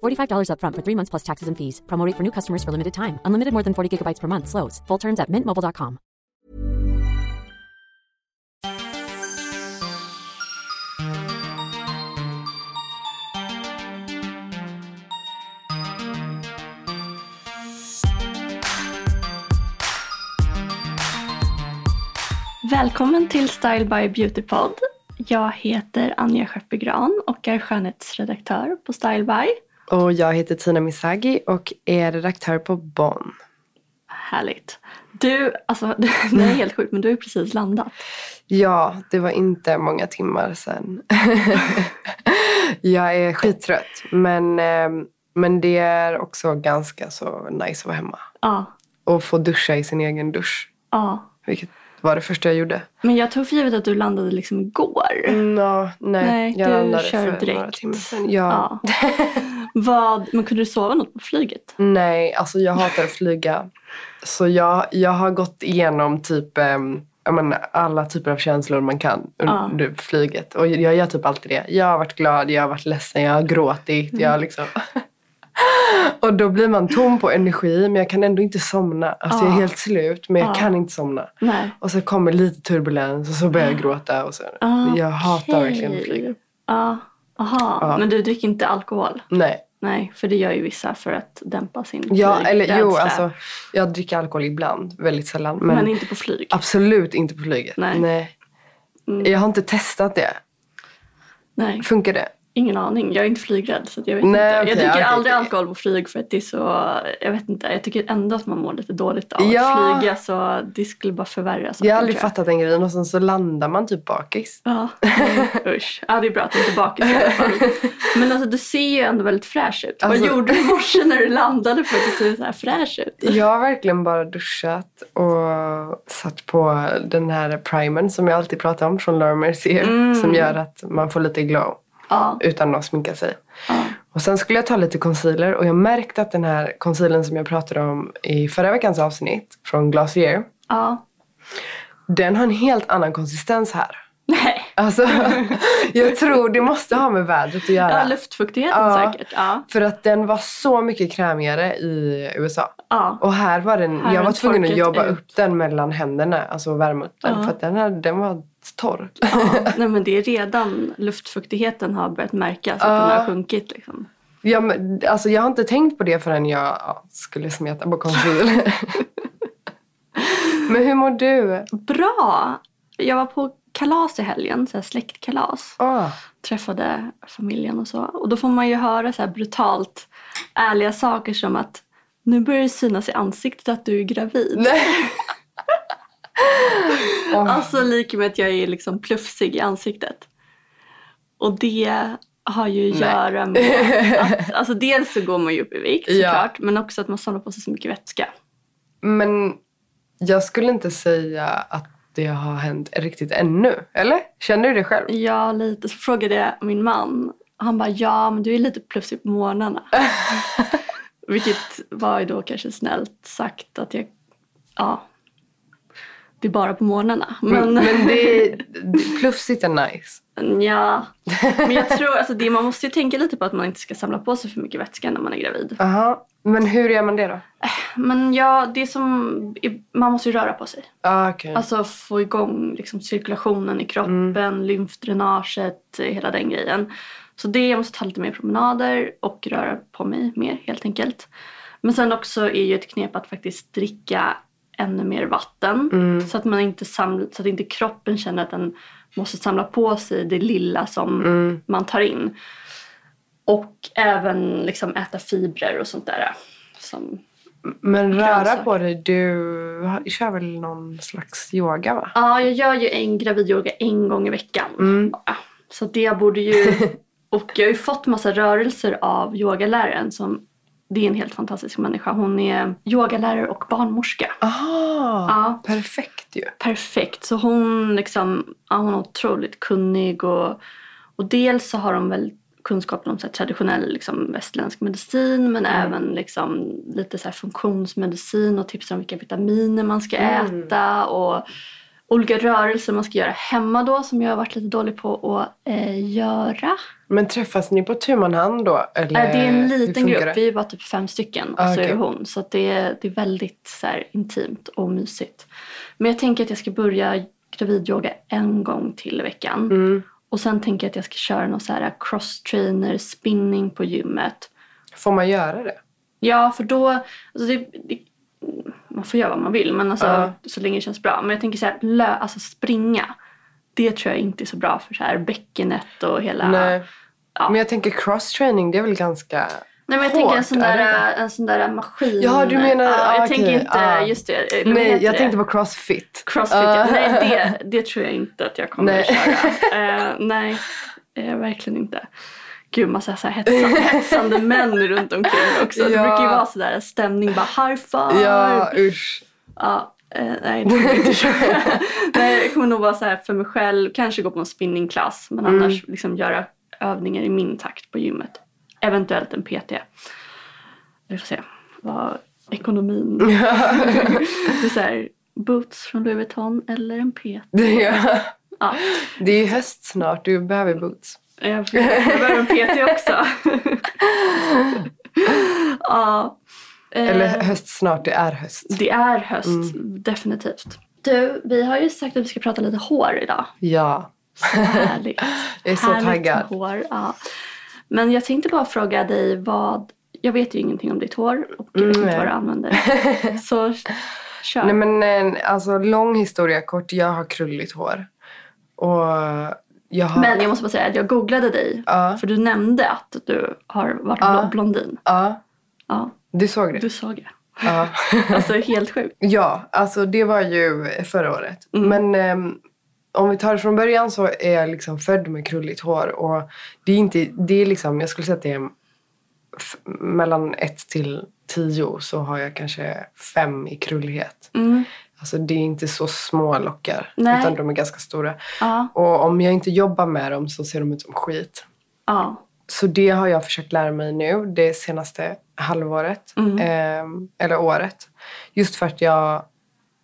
$45 upfront for three months plus taxes and fees. Promo rate for new customers for limited time. Unlimited more than 40 gigabytes per month. Slows. Full terms at mintmobile.com. Välkommen till Style by Beauty Pod. Jag heter Anja Schöppergran och är skönhetsredaktör på Style by. Och jag heter Tina Misagi och är redaktör på Bonn. Härligt. Du, alltså det är helt sjukt men du har precis landat. Ja, det var inte många timmar sedan. jag är skittrött men, eh, men det är också ganska så nice att vara hemma. Ja, Och få duscha i sin egen dusch. ja. Vilket var det första jag gjorde. Men jag tog för givet att du landade liksom igår. Nå, nej, Nej, jag du landade kör för några direkt. timmar sedan. Ja. Ja. Vad, men kunde du sova något på flyget? Nej, alltså jag hatar att flyga. Så jag, jag har gått igenom typ jag menar, alla typer av känslor man kan Ja. under flyget. Och jag gör typ alltid det. Jag har varit glad, jag har varit ledsen, jag har gråtit. Jag har Mm. liksom... och då blir man tom på energi men jag kan ändå inte somna. Alltså jag är Ja. helt slut men jag Ja. kan inte somna. Nej. Och så kommer lite turbulens och så börjar jag gråta. Och så. Ah, jag hatar verkligen att flyga. Ja, aha. Men du dricker inte alkohol? Nej. Nej, för det gör ju vissa för att dämpa sin Ja, eller jo, alltså jag dricker alkohol ibland. Väldigt sällan. Men, Men inte på flyg? absolut inte på flyget. Nej. Mm. Jag har inte testat det. Nej, Funkar det? Ingen aning. Jag är inte flygrädd så jag vet Nej, inte. okej, jag dricker okej, aldrig okej. alkohol på flyg för att det är så, jag vet inte. Jag tycker ändå att man mår lite dåligt av Ja. att flyga så det skulle bara förvärra saker. Jag har aldrig jag. fattat den grejen och sen så landar man typ bakis. Ja, usch. Ja, det är bra att du inte är bakis i alla fall. Men alltså du ser ju ändå väldigt fräsch ut. Alltså- Vad gjorde du i morse när du landade för att du ser så här fräsch ut? Jag har verkligen bara duschat och satt på den här primern som jag alltid pratar om från Laura Mercier. Mm. Som gör att man får lite glow Ja, utan att sminka sig. ja. Och sen skulle jag ta lite concealer och jag märkte att den här concealern som jag pratade om i förra veckans avsnitt från Glossier. ja. Den har en helt annan konsistens här. Nej. Alltså, jag tror det måste ha med vädret att göra. Ja, luftfuktigheten Ja. säkert. Ja. För att den var så mycket krämigare i USA. Ja. Och här var den, Här jag var tvungen att jobba ut. upp den mellan händerna. Alltså värma upp den. För att den, här, den var torr. ja. Nej men det är redan luftfuktigheten har börjat märkas. Att den har sjunkit liksom. Ja, men, alltså, jag har inte tänkt på det förrän jag ja, skulle smeta på concealer. men hur mår du? Bra! Jag var på kalas i helgen, så här släktkalas. Ah, Träffade familjen och så. Och då får man ju höra så brutalt ärliga saker som att nu börjar det synas i ansiktet att du är gravid. nej. Åh, Alltså lika med att jag är liksom plufsig i ansiktet. Och det har ju att göra med att, alltså dels så går man ju upp i vikt Ja. såklart, men också att man samlar på sig så mycket vätska. Men jag skulle inte säga att det har hänt riktigt ännu. Eller? Känner du det själv? Ja, lite. Så frågade jag min man. Han bara, ja men du är lite plufsig på morgnarna. Vilket var ju då kanske snällt sagt att jag, ja, det är bara på morgnarna. Men, Men, det, plufsigt är nice. ja, men jag tror, alltså det, man måste ju tänka lite på att man inte ska samla på sig för mycket vätska när man är gravid. Aha. Men hur gör man det då? Men ja, det som, man måste ju röra på sig. Ah, okej. Alltså få igång liksom, cirkulationen i kroppen, lymfdränaget, hela den grejen. Så det, jag måste ta lite mer promenader och röra på mig mer helt enkelt. Men sen också är ju ett knep att faktiskt dricka ännu mer vatten. Mm. Så att man inte samlar, så att inte kroppen känner att den måste samla på sig det lilla som Mm. man tar in. Och även liksom äta fibrer och sånt där. Som, Men röra på dig, du kör väl någon slags yoga va? ja, jag gör ju en gravidyoga en gång i veckan. Mm. Så det borde ju... Och jag har ju fått massa rörelser av yogaläraren som det är en helt fantastisk människa. Hon är yogalärare och barnmorska. Aha, Ja. perfekt ju. perfekt. Så hon, liksom, ja, hon är otroligt kunnig. Och, och dels så har hon väl kunskapen om så här, traditionell liksom, västerländsk medicin men även liksom, lite så här, funktionsmedicin och tipsar om vilka vitaminer man ska äta. Och olika rörelser man ska göra hemma då som jag har varit lite dålig på att eh, göra. Men träffas ni på tu man hand då? Eller Eh, det är en liten grupp, det? vi är bara typ fem stycken och Ah, så är okej. det hon. Så det, är, det är väldigt så här, intimt och mysigt. Men jag tänker att jag ska börja gravidyoga en gång till i veckan. Mm. Och sen tänker jag att jag ska köra någon så här cross-trainer, spinning på gymmet. Får man göra det? Ja, för då... Alltså det, det, man får göra vad man vill, men alltså, Ja. så länge det känns bra. Men jag tänker så här, lö, alltså springa. Det tror jag inte är så bra för så här bäckenet och hela... Nej. Ja. Men jag tänker cross-training, det är väl ganska Nej men jag tänker en hårt, sån, där, en sån där maskin. Ja, du menar- Ja, jag ah, tänker inte, ah. just det. Nej, jag det? tänkte på crossfit. Crossfit. Ah. ja. Nej, det, det tror jag inte att jag kommer Nej. att köra. Eh, nej, eh, verkligen inte. Gud, massa så här hetsande, hetsande män runt omkring också. Det Ja. brukar ju vara sådär stämning, bara high five. Ja, usch. Ja, eh, nej, det kommer inte köra. nej, jag kommer nog vara så här för mig själv, kanske gå på en spinningklass, men Mm. annars liksom göra övningar i min takt på gymmet. Eventuellt en PT. Vi får se vad ekonomin... det är så här, boots från Louis Vuitton eller en PT. Ja. Ja, Det är ju höst snart, du behöver boots. Jag behöver en PT också. ja. eh, Eller höst snart, det är höst. Det är höst, Mm. definitivt. Du, vi har ju sagt att vi ska prata lite hår idag. Ja. Så härligt. Jag är så härligt taggad. Hår, ja. Men jag tänkte bara fråga dig vad... Jag vet ju ingenting om ditt hår och Mm, inte vad du använder. Så kör. Nej men eh, alltså lång historia kort, jag har krulligt hår. Och jag har... Men jag måste bara säga att jag googlade dig. Ja. För du nämnde att du har varit Ja. blondin. Ja, Ja, du såg det? du såg det. Ja. Alltså helt sjukt. ja, alltså det var ju förra året. Mm. Men ehm, om vi tar det från början så är jag liksom född med krulligt hår. Och det är inte, det är liksom, jag skulle säga att det är mellan ett till tio så har jag kanske fem i krullighet. Mm. Alltså det är inte så små lockar. Nej. Utan de är ganska stora. Ja, Och om jag inte jobbar med dem så ser de ut som skit. ja. Så det har jag försökt lära mig nu det senaste halvåret. Mm. Ehm, eller året. Just för att jag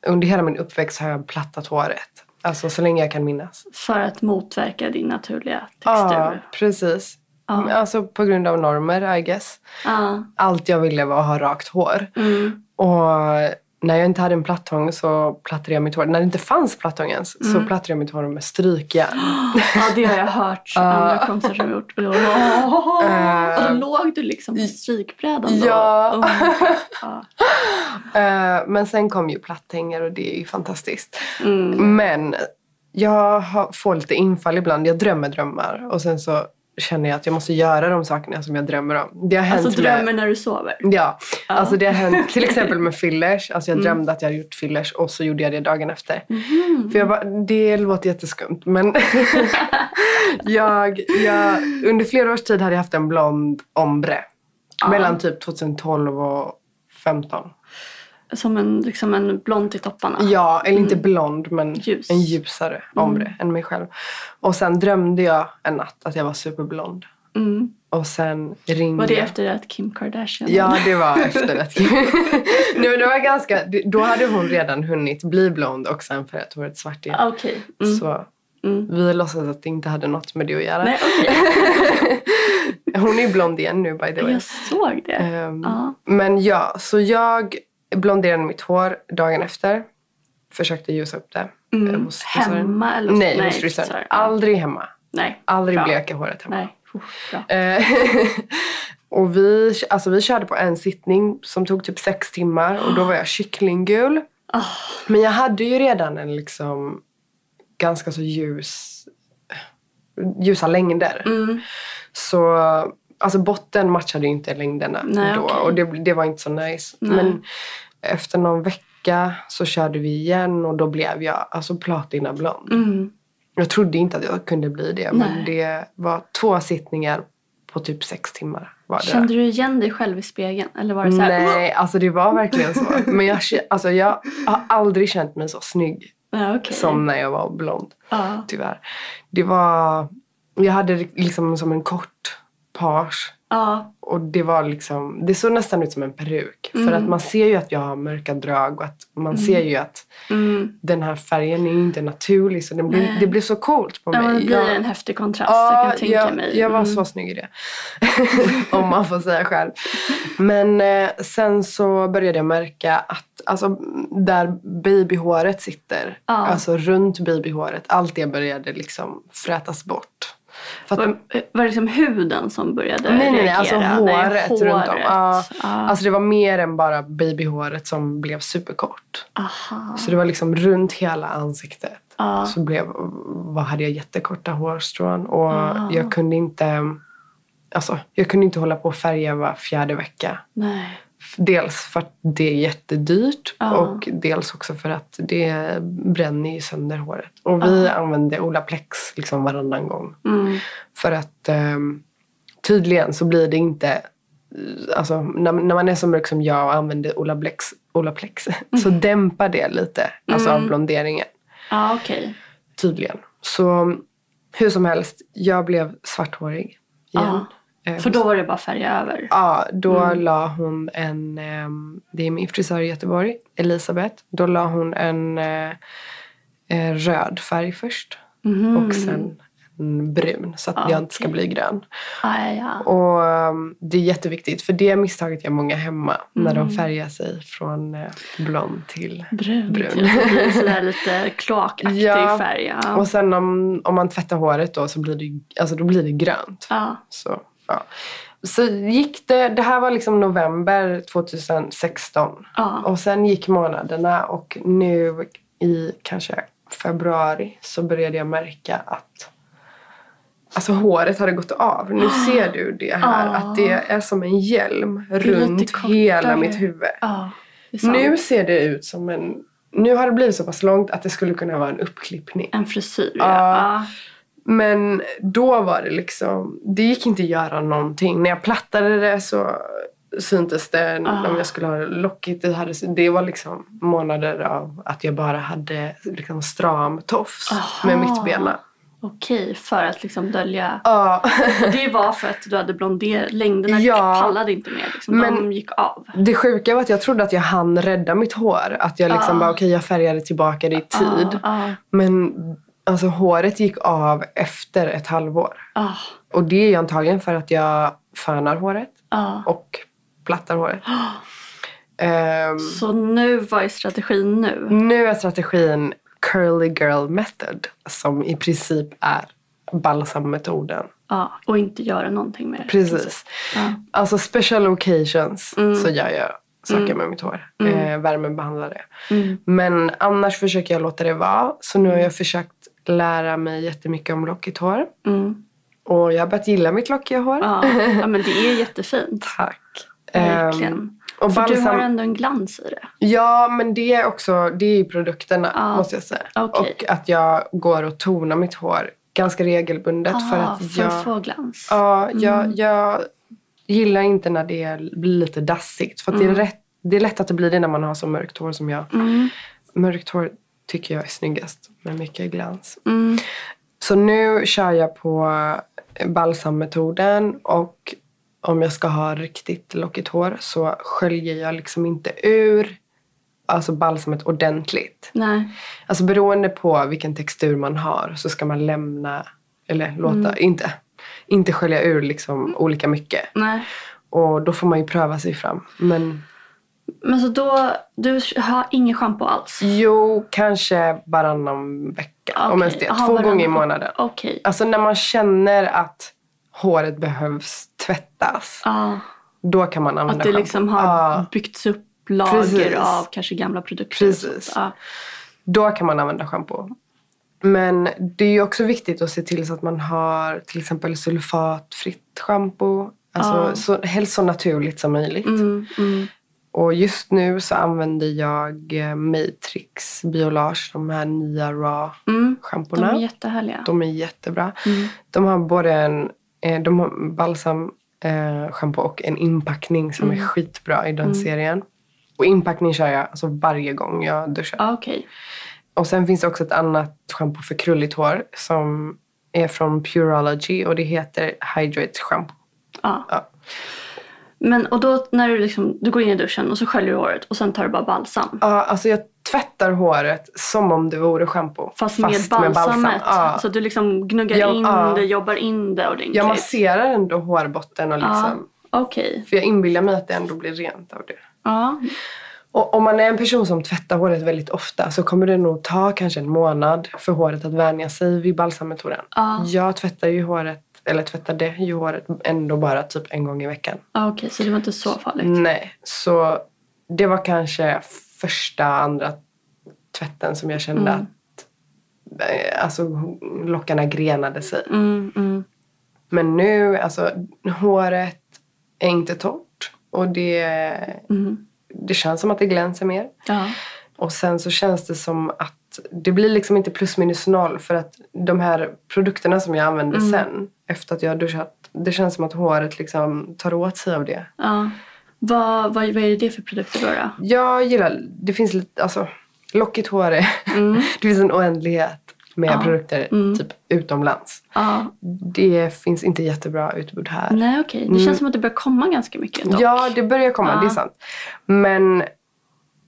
under hela min uppväxt har jag plattat håret. Alltså så länge jag kan minnas. För att motverka din naturliga Ja, textur. precis. Ja. Alltså på grund av normer I guess. Ja. Allt jag ville var att ha rakt hår. Mm. Och när jag inte hade en plattång så plattade jag mitt hår. När det inte fanns plattång ens så Mm. plattade jag mitt hår med strykjärn. Ja, det har jag hört andra kompisar som gjort. Och då, Eh. och då låg du liksom på strykbrädan då. Ja. Eh, men sen kom ju platthänger och det är ju fantastiskt. Mm. Men jag har, får lite infall ibland. Jag drömmer drömmar och sen så känner jag att jag måste göra de sakerna som jag drömmer om. Det har hänt Alltså med- drömmer när du sover. Ja, alltså det har hänt till exempel med fillers. Alltså Mm. jag drömde att jag hade gjort fillers och så gjorde jag det dagen efter. För jag bara, det låter jätteskumt men jag, jag, under flera års tid hade jag haft en blond ombre. Mellan typ 2012 och 15. Som en, liksom en blond till topparna. Ja, eller inte blond men Mm. Ljus. en ljusare ombre än mig själv. Och sen drömde jag en natt att jag var superblond. Mm. Och sen ringde Var det efter att Kim Kardashian... Ja, det var efter att... Nej, men det var ganska... Då hade hon redan hunnit bli blond och sen färgat håret svart igen. Ah, Okej. Mm. Så Mm. vi låtsas att det inte hade något med det att göra. Nej, okej. Hon är blond igen nu by the way. Jag såg det. Ehm, Ja. Men ja, så jag blonderade mitt hår dagen efter. Försökte ljusa upp det. Mm. eh, hos. Hemma eller? Nej, Nej, hos frisören. Aldrig hemma. Nej. Aldrig Bra. bleka håret hemma. Nej. Oh, bra. Eh, och vi, alltså vi körde på en sittning som tog typ sex timmar och då var jag kycklinggul. Men jag hade ju redan en liksom ganska så ljus, ljusa längder. Mm. Så alltså botten matchade ju inte längderna Nej, då okej. och det, det var inte så nice. Nej. Men efter någon vecka så körde vi igen och då blev jag alltså platina blond. Mm. Jag trodde inte att jag kunde bli det men Nej. det var två sittningar på typ sex timmar. Var det Kände du igen dig själv i spegeln? Eller var det så här, Nej, alltså det var verkligen så. Men jag, alltså jag har aldrig känt mig så snygg Ja, okej. som när jag var blond. Ja. Tyvärr. Det var... Jag hade liksom som en kort page. Ja. Och det var liksom... Det såg nästan ut som en peruk. För Mm. att man ser ju att jag har mörka drag och att man ser ju att Mm. den här färgen är inte naturlig. Så den blir, det blir så coolt på Ja, mig. det blir jag, en häftig kontrast. jag kan tänka jag, mig. jag var Mm. så snygg i det. Om man får säga själv. Men eh, sen så började jag märka att alltså, där babyhåret sitter, Ja. alltså runt babyhåret, allt det började liksom frätas bort. Att, Var, var det liksom huden som började nej, nej, nej, reagera? alltså Nej, håret, runt om. Ja, Ja. Alltså det var mer än bara babyhåret som blev superkort. Aha. Så det var liksom runt hela ansiktet. Ja. Så blev, vad hade jag jättekorta hårstrån och Ah. jag kunde inte Alltså, jag kunde inte hålla på och färga var fjärde vecka. Nej. Dels för att det är jättedyrt Ja. och dels också för att det bränner ju sönder håret. Och vi använde Olaplex liksom varannan gång. Mm. För att ehm, tydligen så blir det inte... Alltså när, när man är så mörk som jag och använder Olaplex, Olaplex så dämpar det lite alltså av blonderingen. Ja, okej. Tydligen. Så hur som helst, jag blev svarthårig igen. Eh, För då var det bara färga över? Ja, då la hon en... ehm, det är min frisör i Göteborg, Elisabeth. Då la hon en eh, eh, röd färg först. Mhm. Och sen en brun, så att jag inte ska bli grön. Ah, ja. Och ehm, det är jätteviktigt, för det misstaget gör många hemma. När Mm. de färgar sig från eh, blond till Brun. brun. Sådär lite kloakaktig Ja. färg. Ja. Och sen om, om man tvättar håret då så blir det, alltså då blir det grönt. ja. Så, ja. så gick det, det här var liksom november 2016. Ja. Och sen gick månaderna och nu i kanske februari så började jag märka att Alltså håret hade gått av. Nu ser du det här. Ah. Att det är som en hjälm runt hela mitt huvud. sant. Nu ser det ut som en... Nu har det blivit så pass långt att det skulle kunna vara en uppklippning. En frisyr, Ja. ja. Men då var det liksom, det gick inte att göra någonting. När jag plattade det så syntes det Ah. om jag skulle ha lockigt. Det, hade, det var liksom månader av att jag bara hade liksom stram tofs med Aha. mittbena. Okej, för att liksom dölja. Ja, Det var för att du hade blonder... Längderna Ja. pallade inte mer. Liksom. Men- De gick av. det sjuka var att jag trodde att jag hann rädda mitt hår. Att jag liksom Ah. bara, okej jag färgade tillbaka det i tid. Ja, Men alltså håret gick av efter ett halvår. ja, Och det är ju antagligen för att jag fönar håret ja. och plattar håret. Ehm, Så nu, vad är strategin nu? nu är strategin curly girl method som i princip är balsammetoden. Ja, och inte göra någonting med det. Precis. Ja. Alltså special occasions Mm. så gör jag saker med mitt hår. Eh, värmebehandlar det. Mm. Men annars försöker jag låta det vara. Så nu har jag försökt lära mig jättemycket om lockigt hår. Mm. Och jag har börjat gilla mitt lockiga hår. Ja. ja, men det är jättefint. Tack. Verkligen. Ehm, och För du har ändå en glans i det. Ja, men det är också det är produkterna Ja. måste jag säga. Okej. Och att jag går och tonar mitt hår ganska regelbundet. för Ah, att för jag, att få glans. ja, jag, Mm. jag gillar inte när det blir lite dassigt. För att det, är rätt, det är lätt att det blir det när man har så mörkt hår som jag. Mm. Mörkt hår tycker jag är snyggast med mycket glans. Mm. Så nu kör jag på balsammetoden och om jag ska ha riktigt lockigt hår så sköljer jag liksom inte ur alltså balsamet ordentligt. Nej. Alltså beroende på vilken textur man har så ska man lämna, eller låta, Mm. inte, inte skölja ur liksom olika mycket. Nej. Och då får man ju pröva sig fram. Men Men så då, du har ingen schampo alls? jo, kanske varannan vecka. Om ens det. Aha, Två varannan- gånger i månaden. Okej. Alltså när man känner att håret behövs tvättas. Ja, Då kan man använda att det schampo. liksom har Ja. byggts upp lager Precis. av kanske gamla produkter. Precis. Ja. Då kan man använda schampo. Men det är ju också viktigt att se till så att man har till exempel sulfatfritt schampo. Alltså Ja. så, helst så naturligt som möjligt. Mm, mm. Och just nu så använder jag eh, Matrix Biolage, de här nya raw Mm. De är jättehärliga. De är jättebra. Mm. De har både en eh, de har balsam, eh, shampoo och en inpackning som Mm. är skitbra i den serien. Och inpackning kör jag alltså varje gång jag duschar. Ja, okej. Och sen finns det också ett annat shampoo för krulligt hår som är från Purology och det heter Hydrate Shampoo. Ja. Ja. Men och då när du, liksom, du går in i duschen och så sköljer du håret och sen tar du bara balsam. Ja, alltså jag tvättar håret som om det vore shampoo. Fast, med balsamet. Ja. Så att du liksom gnuggar Ja, in ja. det, jobbar in det ordentligt. Jag masserar ändå hårbotten och Ja, liksom. okej. För jag inbillar mig att det ändå blir rent av det. Ja. Och om man är en person som tvättar håret väldigt ofta så kommer det nog ta kanske en månad för håret att vänja sig vid balsammetoden. Ja. Jag tvättar ju håret, eller tvättade ju håret ändå bara typ en gång i veckan. Ja, Okej, så det var inte så farligt. Nej, så det var kanske första, andra tvätten som jag kände Mm. att eh, alltså, lockarna grenade sig. Mm, mm. Men nu, alltså håret är inte torrt och det, Mm. det känns som att det glänser mer. Ja. Och sen så känns det som att det blir liksom inte plus minus noll för att de här produkterna som jag använder Mm. sen efter att jag har duschat, det känns som att håret liksom tar åt sig av det. ja. Vad, vad, vad är det för produkter då? då? Jag gillar, det finns lite, alltså lockigt hår är, Mm. det finns en oändlighet med Ja. produkter Mm. typ utomlands. Ja. Det finns inte jättebra utbud här. Nej, okej. Det Mm. känns som att det börjar komma ganska mycket dock. Ja, det börjar komma, Ja. det är sant. Men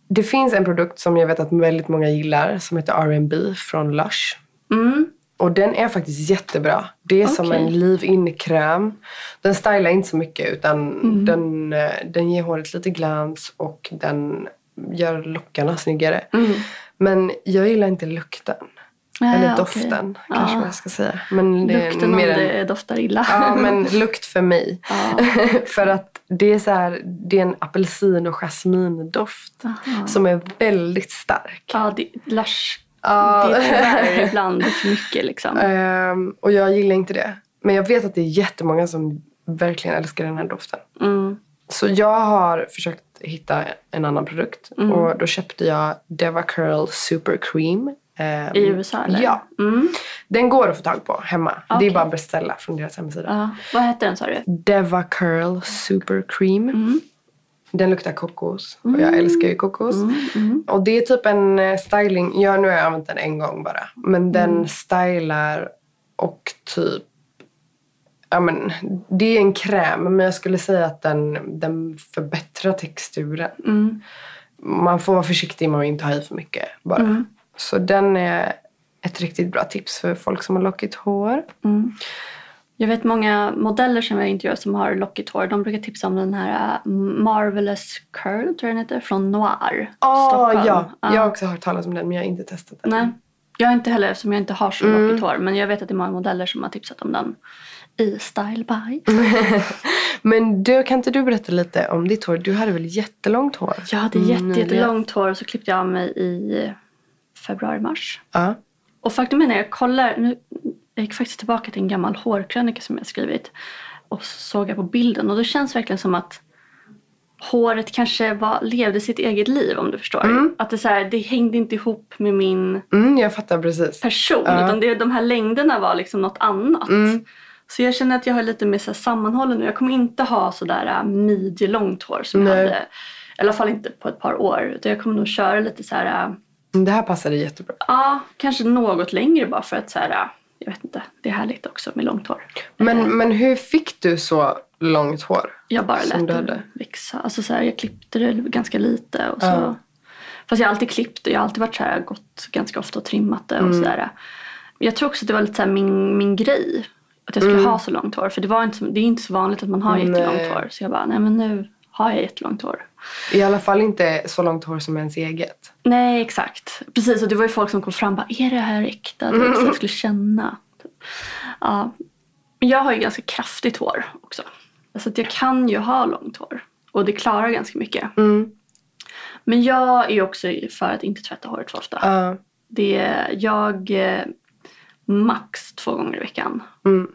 det finns en produkt som jag vet att väldigt många gillar som heter R&B från Lush. Mm. Och den är faktiskt jättebra. Det är som Okej. en leave-in-kräm. Den stylar inte så mycket utan Mm. den, eh, den ger håret lite glans och den gör lockarna snyggare. Mm. Men jag gillar inte lukten. Ah, Eller doften kanske Ja. man ska säga. Men det är Lukten om mer en- det doftar illa. Ja, men lukt för mig. Ja. för att det är så här, det är en apelsin och jasmindoft som är väldigt stark. Ja, det, Lush. Ja. Det är tyvärr ibland för mycket liksom. Ehm, och jag gillar inte det. Men jag vet att det är jättemånga som verkligen älskar den här doften. Mm. Så jag har försökt hitta en annan produkt. Mm. Och då köpte jag Deva Curl Super Cream. Ehm, I USA eller? Ja. Mm. Den går att få tag på hemma. Det Okej. är bara att beställa från deras hemsida. Ja. Vad hette den sa du? Deva Curl Super Cream. Mm. Den luktar kokos. Och jag älskar ju kokos. Mm. Och det är typ en eh, styling. Ja, nu har jag använt den en gång bara. Men den Mm. stylar och typ... Ja, men, det är en kräm, men jag skulle säga att den, den förbättrar texturen. Mm. Man får vara försiktig med att inte ha i för mycket bara. Mm. Så den är ett riktigt bra tips för folk som har lockigt hår. Mm. Jag vet många modeller som jag intervjuar som har lockigt hår. De brukar tipsa om den här äh, Marvelous Curl, tror jag den heter, från Noir. Stockholm. ja. Ja. Jag har också hört talas om den men jag har inte testat den. Nej, jag har inte heller eftersom jag inte har så Mm. lockigt hår. Men jag vet att det är många modeller som har tipsat om den i Style By. Men du, kan inte du berätta lite om ditt hår? Du hade väl jättelångt hår? Jag hade Mm, jätte, nyligen. jättelångt hår och så klippte jag av mig i februari-mars. Ja. Och faktum är när jag kollar, nu, jag gick faktiskt tillbaka till en gammal hårkrönika som jag skrivit och så såg jag på bilden och det känns verkligen som att håret kanske var, levde sitt eget liv om du förstår. Att det, så här, det hängde inte ihop med min Mm, jag person Ja. utan det, de här längderna var liksom något annat. Mm. Så jag känner att jag har lite mer så här sammanhållen nu. Jag kommer inte ha sådär äh, midjelångt hår som jag Nej. hade. I alla fall inte på ett par år. Utan jag kommer nog köra lite så här. äh, Det här passade jättebra. Ja, kanske något längre bara för att så här, äh, jag vet inte, det är härligt också med långt hår. Men, men hur fick du så långt hår? Jag bara lät det växa. Alltså så här, jag klippte det ganska lite och så. Ja. Fast jag har alltid klippt det. Jag har alltid varit så här, gått ganska ofta och trimmat det och Mm. sådär. Jag tror också att det var lite så här min, min grej. Att jag skulle ha så långt hår. För det, var inte, det är inte så vanligt att man har Mm. Nej. jättelångt hår. Så jag bara, nej men nu har jag jättelångt hår. I alla fall inte så långt hår som ens eget. Nej, exakt. Precis, och det var ju folk som kom fram och bara, är det här äkta? Mm. Så jag skulle känna. Ja. Men jag har ju ganska kraftigt hår också. Så att jag kan ju ha långt hår. Och det klarar ganska mycket. Mm. Men jag är också för att inte tvätta håret för ofta. Ja. Det är jag eh, max två gånger i veckan. Mm.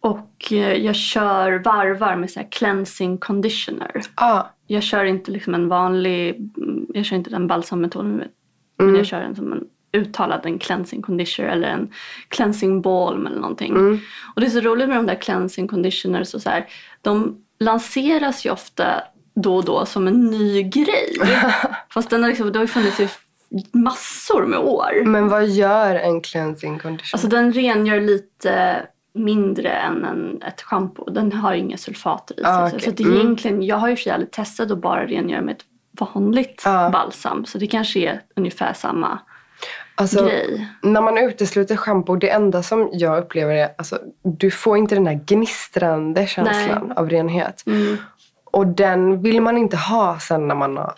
Och eh, jag kör varvar med så här cleansing conditioner. Ja. Jag kör inte liksom en vanlig, jag kör inte den balsammetoden. Men Mm. jag kör en som en uttalad en cleansing conditioner eller en cleansing balm eller någonting. Mm. Och det är så roligt med de där cleansing conditioners och så här. De lanseras ju ofta då och då som en ny grej. Fast den har liksom, det har ju funnits i massor med år. Men vad gör en cleansing condition? Alltså den rengör lite mindre än en, ett schampo. Den har inga sulfater i sig. Ah, Så- okej. Så att Mm. egentligen, jag har ju för testat att bara rengöra med ett vanligt Ja. balsam. Så det kanske är ungefär samma alltså, grej. när man utesluter schampo, det enda som jag upplever är alltså, du får inte den här gnistrande känslan av renhet. Mm. Och den vill man inte ha sen när man har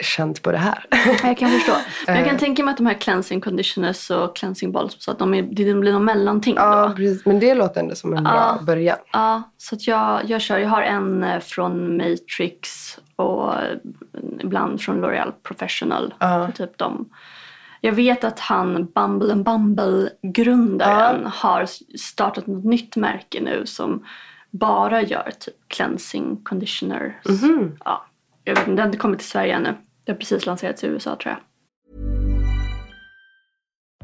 känt på det här. Jag kan förstå. Men jag kan Eh. tänka mig att de här cleansing conditioners och cleansing balms, så att de, är, det blir någon mellanting ja, då. precis. Men det låter ändå som en bra Ja. början. Ja, så att jag, jag kör. Jag har en eh, från Matrix och eh, ibland från L'Oreal Professional. Ja. Typ de. Jag vet att han Bumble and Bumble-grundaren har startat något nytt märke nu som bara gör typ cleansing conditioner. Mhm. Ja, jag vet inte, det har inte kommit till Sverige ännu. Det har precis lanserats i USA tror jag.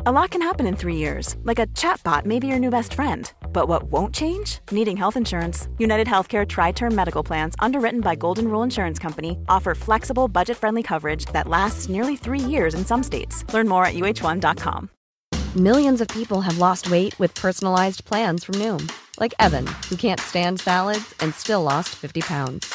A lot can happen in three years, like a chatbot may be your new best friend. But what won't change? Needing health insurance. United Healthcare Tri Term Medical Plans, underwritten by Golden Rule Insurance Company, offer flexible, budget friendly coverage that lasts nearly three years in some states. Learn more at uh1.com. Millions of people have lost weight with personalized plans from Noom, like Evan, who can't stand salads and still lost 50 pounds.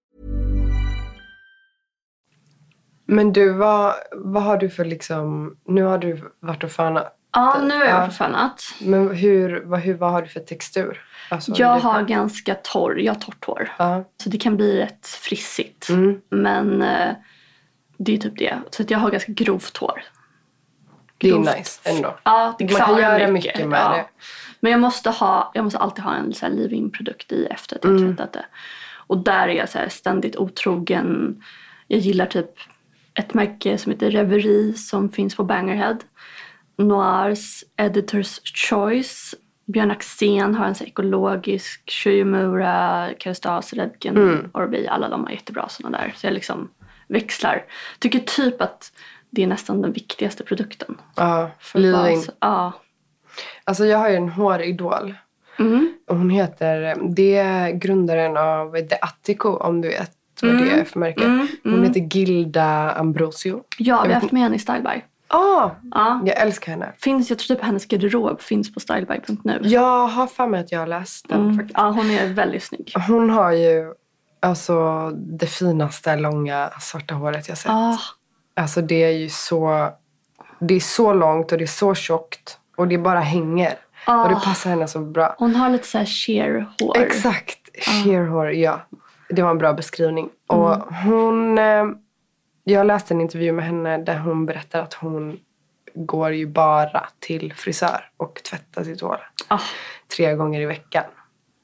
Men du, vad, vad har du för liksom... Nu har du varit och fönat. Ja, nu har jag Ja. varit fönat. Men hur, vad, hur, vad har du för textur? Alltså, Jag har ganska torr, jag har torrt hår. Ja. Så det kan bli rätt frissigt. Mm. Men eh, det är typ det. Så att jag har ganska grovt hår. Det är Grovt. nice ändå. Ja, det Man kan göra mycket med det. Men jag måste, ha, jag måste alltid ha en så här leave-in produkt i efter att jag Mm. tvättat det. Och där är jag så här ständigt otrogen. Jag gillar typ ett märke som heter Reverie som finns på Bangerhead. Noirs Editors Choice. Björn Axén har en så ekologisk. Shuyamura, Kerastas, Redken, Mm. Orbi. Alla de har jättebra sådana där. Så jag liksom växlar. Tycker typ att det är nästan den viktigaste produkten. Ja, så- Ja. Alltså jag har ju en håridol. Mm. Hon heter, det är grundaren av The Attico om du vet vad det är för märke. Mm, Hon mm. heter Gilda Ambrosio. Ja, vi har haft med henne i Styleby. Ah, Ja. jag älskar henne. Finns, jag tror typ hennes garderob finns på styleby.nu. Jag har för mig att jag har läst den Mm. faktiskt. Ja, hon är väldigt snygg. Hon har ju alltså det finaste långa svarta håret jag sett. Ah, Alltså det är ju så, det är så långt och det är så tjockt. Och det bara hänger. Ah. Och det passar henne så bra. hon har lite så här sheer hår. Exakt. Sheerhår, ja. Det var en bra beskrivning. Och hon... Eh, jag läste en intervju med henne där hon berättar att hon går ju bara till frisör och tvättar sitt hår. Ah, Tre gånger i veckan.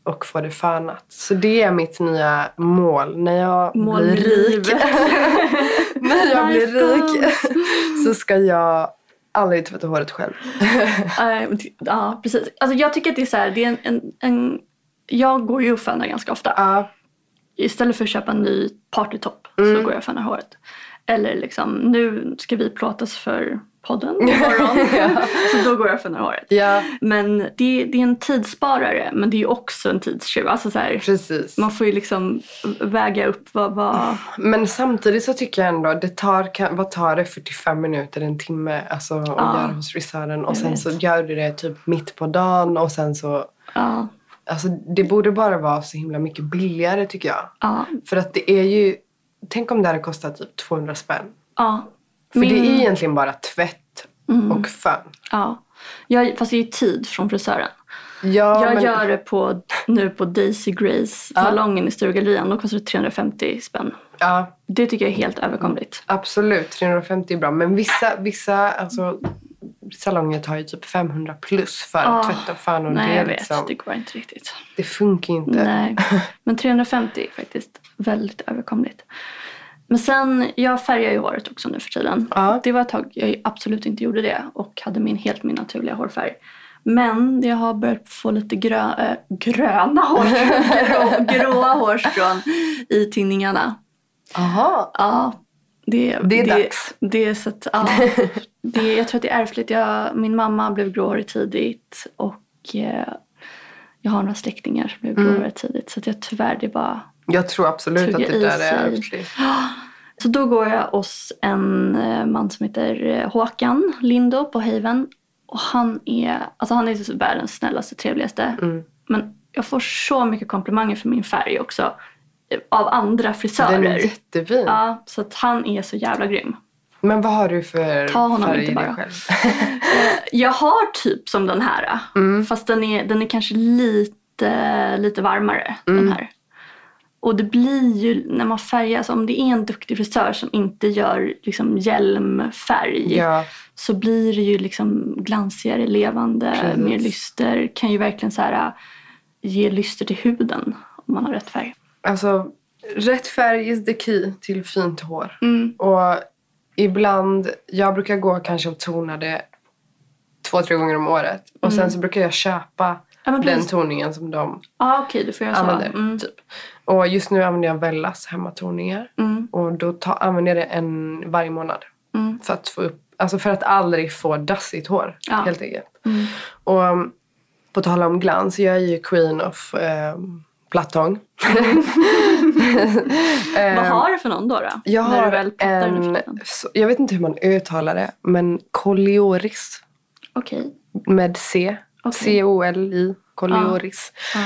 Och får det fönat. Så det är mitt nya mål. När jag Mål blir rik. när jag blir Life rik. så ska jag aldrig tvätta håret själv. eh, ja, precis. Alltså jag tycker att det är så här, det är en, en, en jag går ju och fönar ganska ofta. Ja. Istället för att köpa en ny partytopp Mm. så går jag och fönar håret. Eller liksom, nu ska vi plåtas för podden imorgon. så då går jag för några håret. Ja, Men det, det är en tidssparare men det är också en tidstjuv. Alltså så här, precis. man får ju liksom väga upp vad... vad Men samtidigt så tycker jag ändå, det tar, vad tar det, 45 minuter, en timme alltså, att Ja. göra hos frisören och Jag sen vet. så gör du det typ mitt på dagen och sen så, ja, alltså det borde bara vara så himla mycket billigare tycker jag. ja, För att det är ju, tänk om det hade kostat typ 200 spänn. ja. För Min- det är egentligen bara tvätt Mm. och fön. Ja. Jag, fast det är ju tid från frisören. Ja, jag men, gör det på, nu på Daisy Grace Ja. salongen i Sturegallerian. Då kostar det 350 spänn. Ja, Det tycker jag är helt överkomligt. absolut. 350 är bra. Men vissa, vissa alltså, salonger tar ju typ 500 plus för Ja. tvätt och fön. Och Nej, det, jag vet. liksom, Det går inte riktigt. det funkar ju inte. Nej. Men 350 är faktiskt väldigt överkomligt. Men sen, jag färgar ju håret också nu för tiden. Ja. Det var ett tag jag absolut inte gjorde det och hade min, helt min naturliga hårfärg. Men jag har börjat få lite grö, äh, gröna grå, gråa hårstrån i tinningarna. Aha. Ja, det, Det är dags. Det, är så att, ja, det, jag tror att det är ärftligt. Jag, min mamma blev gråhårig tidigt och eh, jag har några släktingar som blev Mm. gråhåriga tidigt. Så att jag tyvärr, det bara... Jag tror absolut att det där är ärftligt. Så då går jag hos en eh, man som heter eh, Håkan Lindo på Haven. Och han är, alltså han är världens snällaste, trevligaste. Mm. Men jag får så mycket komplimanger för min färg också. eh, Av andra frisörer. Den är jättefin. Ja, så att han är så jävla grym. Men vad har du för Ta honom färg inte bara. själv? Eh, Jag har typ som den här. Mm. Fast den är, den är kanske lite, lite varmare. Mm. Den här. Och det blir ju när man färgar, alltså om det är en duktig frisör som inte gör liksom hjälmfärg. ja, Så blir det ju liksom glansigare, levande, Precis. mer lyster. Kan ju verkligen så här, äh, ge lyster till huden om man har rätt färg. alltså rätt färg is the key till fint hår. Mm. Och ibland, jag brukar gå kanske och tona det två, tre gånger om året. Och sen så brukar jag köpa Mm. Ja, den toningen som de Ja, okej, du får göra så. använder. Mm. Typ. Och just nu använder jag Vellas hemmatoningar. Mm. Och då ta, använder jag det en varje månad. Mm. För att få upp, alltså för att aldrig få dassigt hår. Ja. Helt enkelt. Mm. Och på tal om glans, jag är ju queen of um, plattång. Vad har du för någon då? då? Jag har en, jag vet inte hur man uttalar det, men Colioris Okej. med C. Okej. C-O-L-I, Colioris. Ja.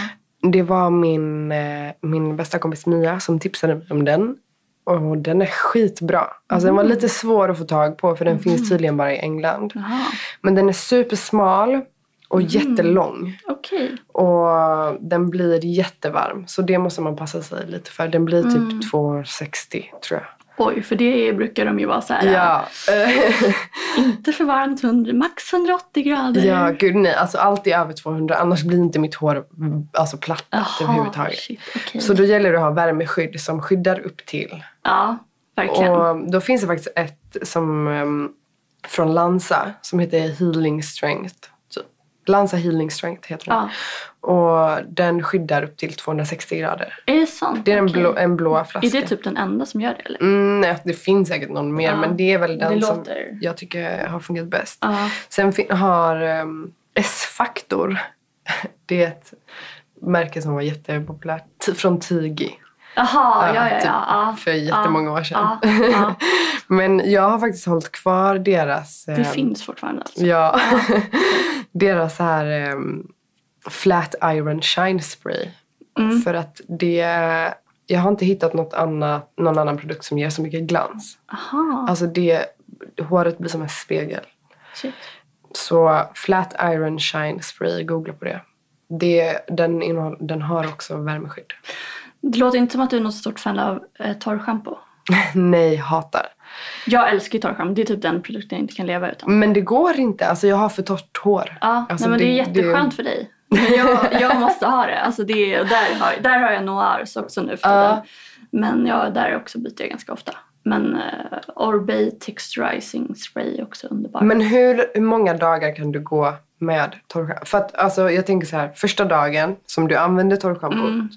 Det var min, eh, min bästa kompis Mia som tipsade mig om den. Och den är skitbra. Alltså den var Mm. lite svår att få tag på för den finns tydligen bara i England. Jaha. Men den är supersmal och Mm. jättelång. Okej. Och den blir jättevarm. Så det måste man passa sig lite för. Den blir typ Mm. 260 tror jag. Oj, för det brukar de ju vara så här. Ja. Inte för varmt, 100, max 180 grader. ja, gud nej. Alltså allt är över 200. Annars blir inte mitt hår alltså, plattat överhuvudtaget. shit, okej. Så då gäller det att ha värmeskydd som skyddar upp till. Ja, verkligen. Och då finns det faktiskt ett som ehm, från Lanza som heter Healing Strength. Lanza Healing Strength heter den. Ja. Och den skyddar upp till 260 grader. Är det sant? Det är en, blå, en blå flaska. Är det typ den enda som gör det eller? Mm, nej, det finns säkert någon mer Ja, men det är väl den det som låter- jag tycker har fungerat bäst. Ja. Sen har um, S-faktor. Det är ett märke som var jättepopulärt. T- från Tigi. Jaha, ja, ja, typ ja. för jättemånga år sedan. Men jag har faktiskt hållit kvar deras... Det ehm, finns fortfarande alltså. Ja. deras så här um, Flat Iron Shine Spray. Mm. För att det... Jag har inte hittat något annat, någon annan produkt som ger så mycket glans. Aha, Alltså det... Håret blir som en spegel. shit. Så Flat Iron Shine Spray, googla på det. det den, innehåll, den har också värmeskydd. Det låter inte som att du är något stort fan av eh, torrschampo. Nej, hatar. Jag älskar ju torrschampo. Det är typ den produkten jag inte kan leva utan. Men det går inte. Alltså jag har för torrt hår. Ja, Alltså, nej, men det, är det- jätteskönt för dig. Men jag, jag måste ha det. Alltså det är, där, har, där har jag Noirs också nu för tiden. Ja. Men ja, där också byter jag ganska ofta. Men uh, Orbay Texturizing Spray är också underbar. Men hur, hur många dagar kan du gå med torrschampo? För att alltså, jag tänker så här, första dagen som du använder torrschampot. Mm.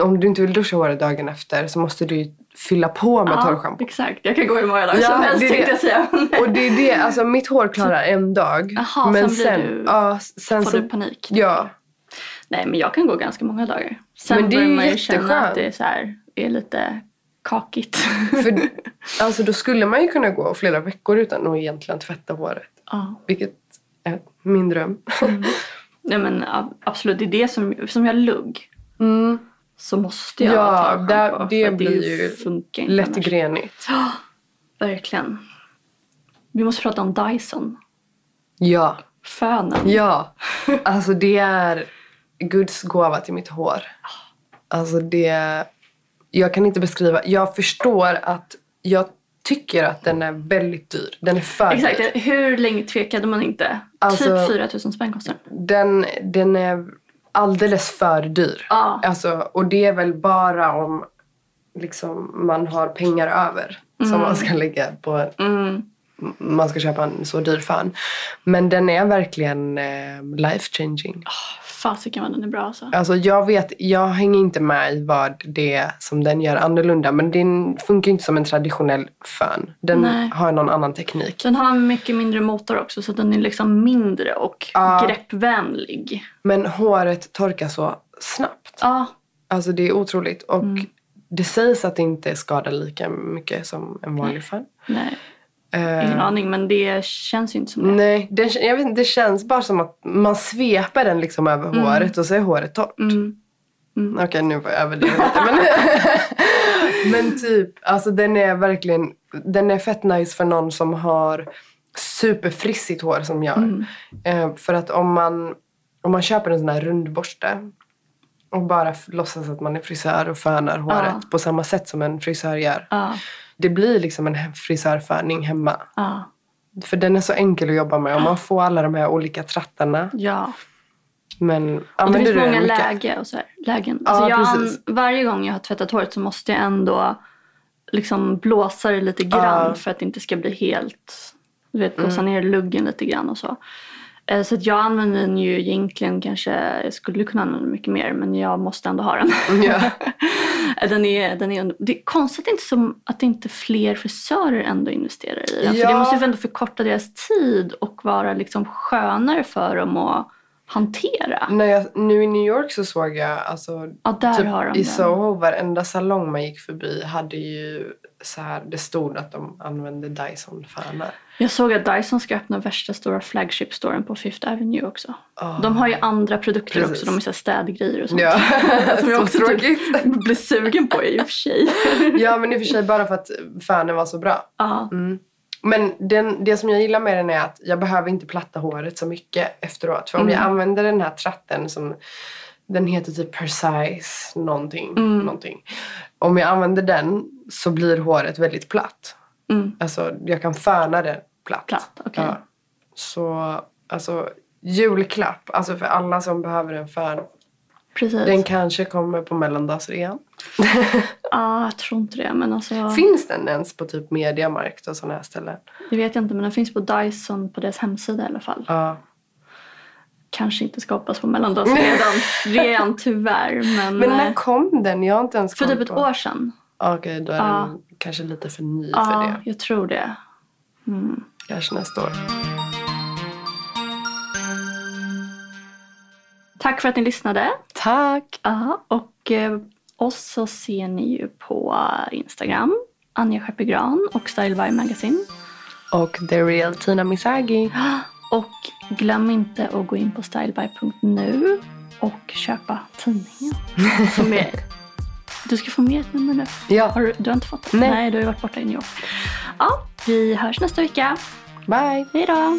Om du inte vill duscha håret dagen efter så måste du fylla på med Ja, torrschampo. exakt. Jag kan gå hur många dagar Ja, som helst det är tänkte jag säga. Och det är det, alltså mitt hår klarar en dag. Jaha, men sen blir du- ja, sen Får så, du panik? Ja, Nej, men jag kan gå ganska många dagar. Sen Men det är börjar man ju känna att det är, så här, är lite kakigt. för alltså då skulle man ju kunna gå flera veckor utan att egentligen tvätta håret. ja. Vilket är min dröm. Nej, men absolut. Det är det som, som jag lugg. Mm. Så måste jag Ja, ta där- shampoo, det att blir ju funkar inte annars. Lättgrenigt. Verkligen. Vi måste prata om Dyson. Ja. Fönen. Ja. Alltså det är Guds gåva till mitt hår. Alltså det... Jag kan inte beskriva. Jag förstår att jag tycker att den är väldigt dyr. Den är för Exakt. dyr. Hur länge tvekade man inte? Alltså- typ 4 000 spänn kostar. Den, den är alldeles för dyr. Ja. Alltså, och det är väl bara om liksom, man har pengar över som man ska lägga på Mm. Man ska köpa en så dyr fan. Men den är verkligen eh, life changing. Fasiken vad den är bra alltså. Alltså jag vet, jag hänger inte med i vad det är som den gör annorlunda. Men den funkar inte som en traditionell fön. Den Nej. har någon annan teknik. Den har mycket mindre motor också så den är liksom mindre och Ja. greppvänlig. Men håret torkar så snabbt. Ja, Alltså det är otroligt. Och Mm. det sägs att det inte skadar lika mycket som en vanlig fön. nej. Eh, Ingen aning men det känns ju inte som det. Nej, det, jag vet, det känns bara som att man sveper den liksom över håret och så är håret torrt. Mm. Okej, nu var jag överdriven lite. Men, men typ, alltså den är verkligen, den är fett nice för någon som har superfrissigt hår som jag. Mm. Eh, för att om man, om man köper en sån här rundborste och bara låtsas att man är frisör och fönar håret Ja. på samma sätt som en frisör gör. Ja, Det blir liksom en frisörföning hemma. ja, För den är så enkel att jobba med och man får alla de här olika trattarna. ja. Men Och det finns du många mycket? läge och så här, lägen. Ja, Alltså jag, precis. varje gång jag har tvättat håret så måste jag ändå liksom blåsa det lite grann Ja. för att det inte ska bli helt... Du vet, blåsa Mm. ner luggen lite grann och så. Eh, Så att jag använder den ju egentligen kanske, jag skulle kunna använda den mycket mer men jag måste ändå ha den. Ja. den är, den är, det är konstigt inte som att inte fler frisörer ändå investerar i den. För Ja. det måste ju ändå förkorta deras tid och vara liksom skönare för dem att hantera. När jag, nu i New York så såg jag alltså, Ja, där typ har de i. Soho, varenda salong man gick förbi hade ju så här, det stod att de använde Dyson-fönar. Jag såg att Dyson ska öppna värsta stora flagship-storen på Fifth Avenue också. Ah. De har ju andra produkter Precis. också. De har så städgrejer och sånt. Ja, Som jag så också tråkigt. typ blir sugen på i och för sig. ja, men i och för sig bara för att fönen var så bra. ja. Mm. Men den, det som jag gillar med den är att jag behöver inte platta håret så mycket efteråt. För om jag Mm. använder den här tratten som den heter typ Precise någonting, Mm. någonting. Om jag använder den så blir håret väldigt platt. Mm. Alltså jag kan föna det platt. Platt, okej. Ja. Så alltså julklapp, alltså för alla som behöver en fön. Precis. Den kanske kommer på mellandagsrean. Ja, jag tror inte det. Men alltså, Finns den ens på typ Mediamarkt och sådana här ställen? det vet jag inte. Men den finns på Dyson på deras hemsida i alla fall. Ja. Kanske inte ska hoppas på mellandagsredan. Redan tyvärr. Men, Men när eh, kom den? Jag har inte ens för typ ett på. år sedan. Okej, då är Ja. den kanske lite för ny Ja, för det. jag tror det. Mm. Kanske nästa år. Tack för att ni lyssnade. Tack! Ja, och eh, oss så ser ni ju på Instagram. Anja Skeppegran och Style by Magazine. Och The Real Tina Misagi. Och glöm inte att gå in på styleby.nu och köpa tidningen. Som är, du ska få med ett nummer nu. Ja. Har du, du har inte fått det? Nej. Nej, du har ju varit borta i New York. Ja, vi hörs nästa vecka. Bye! Hej då!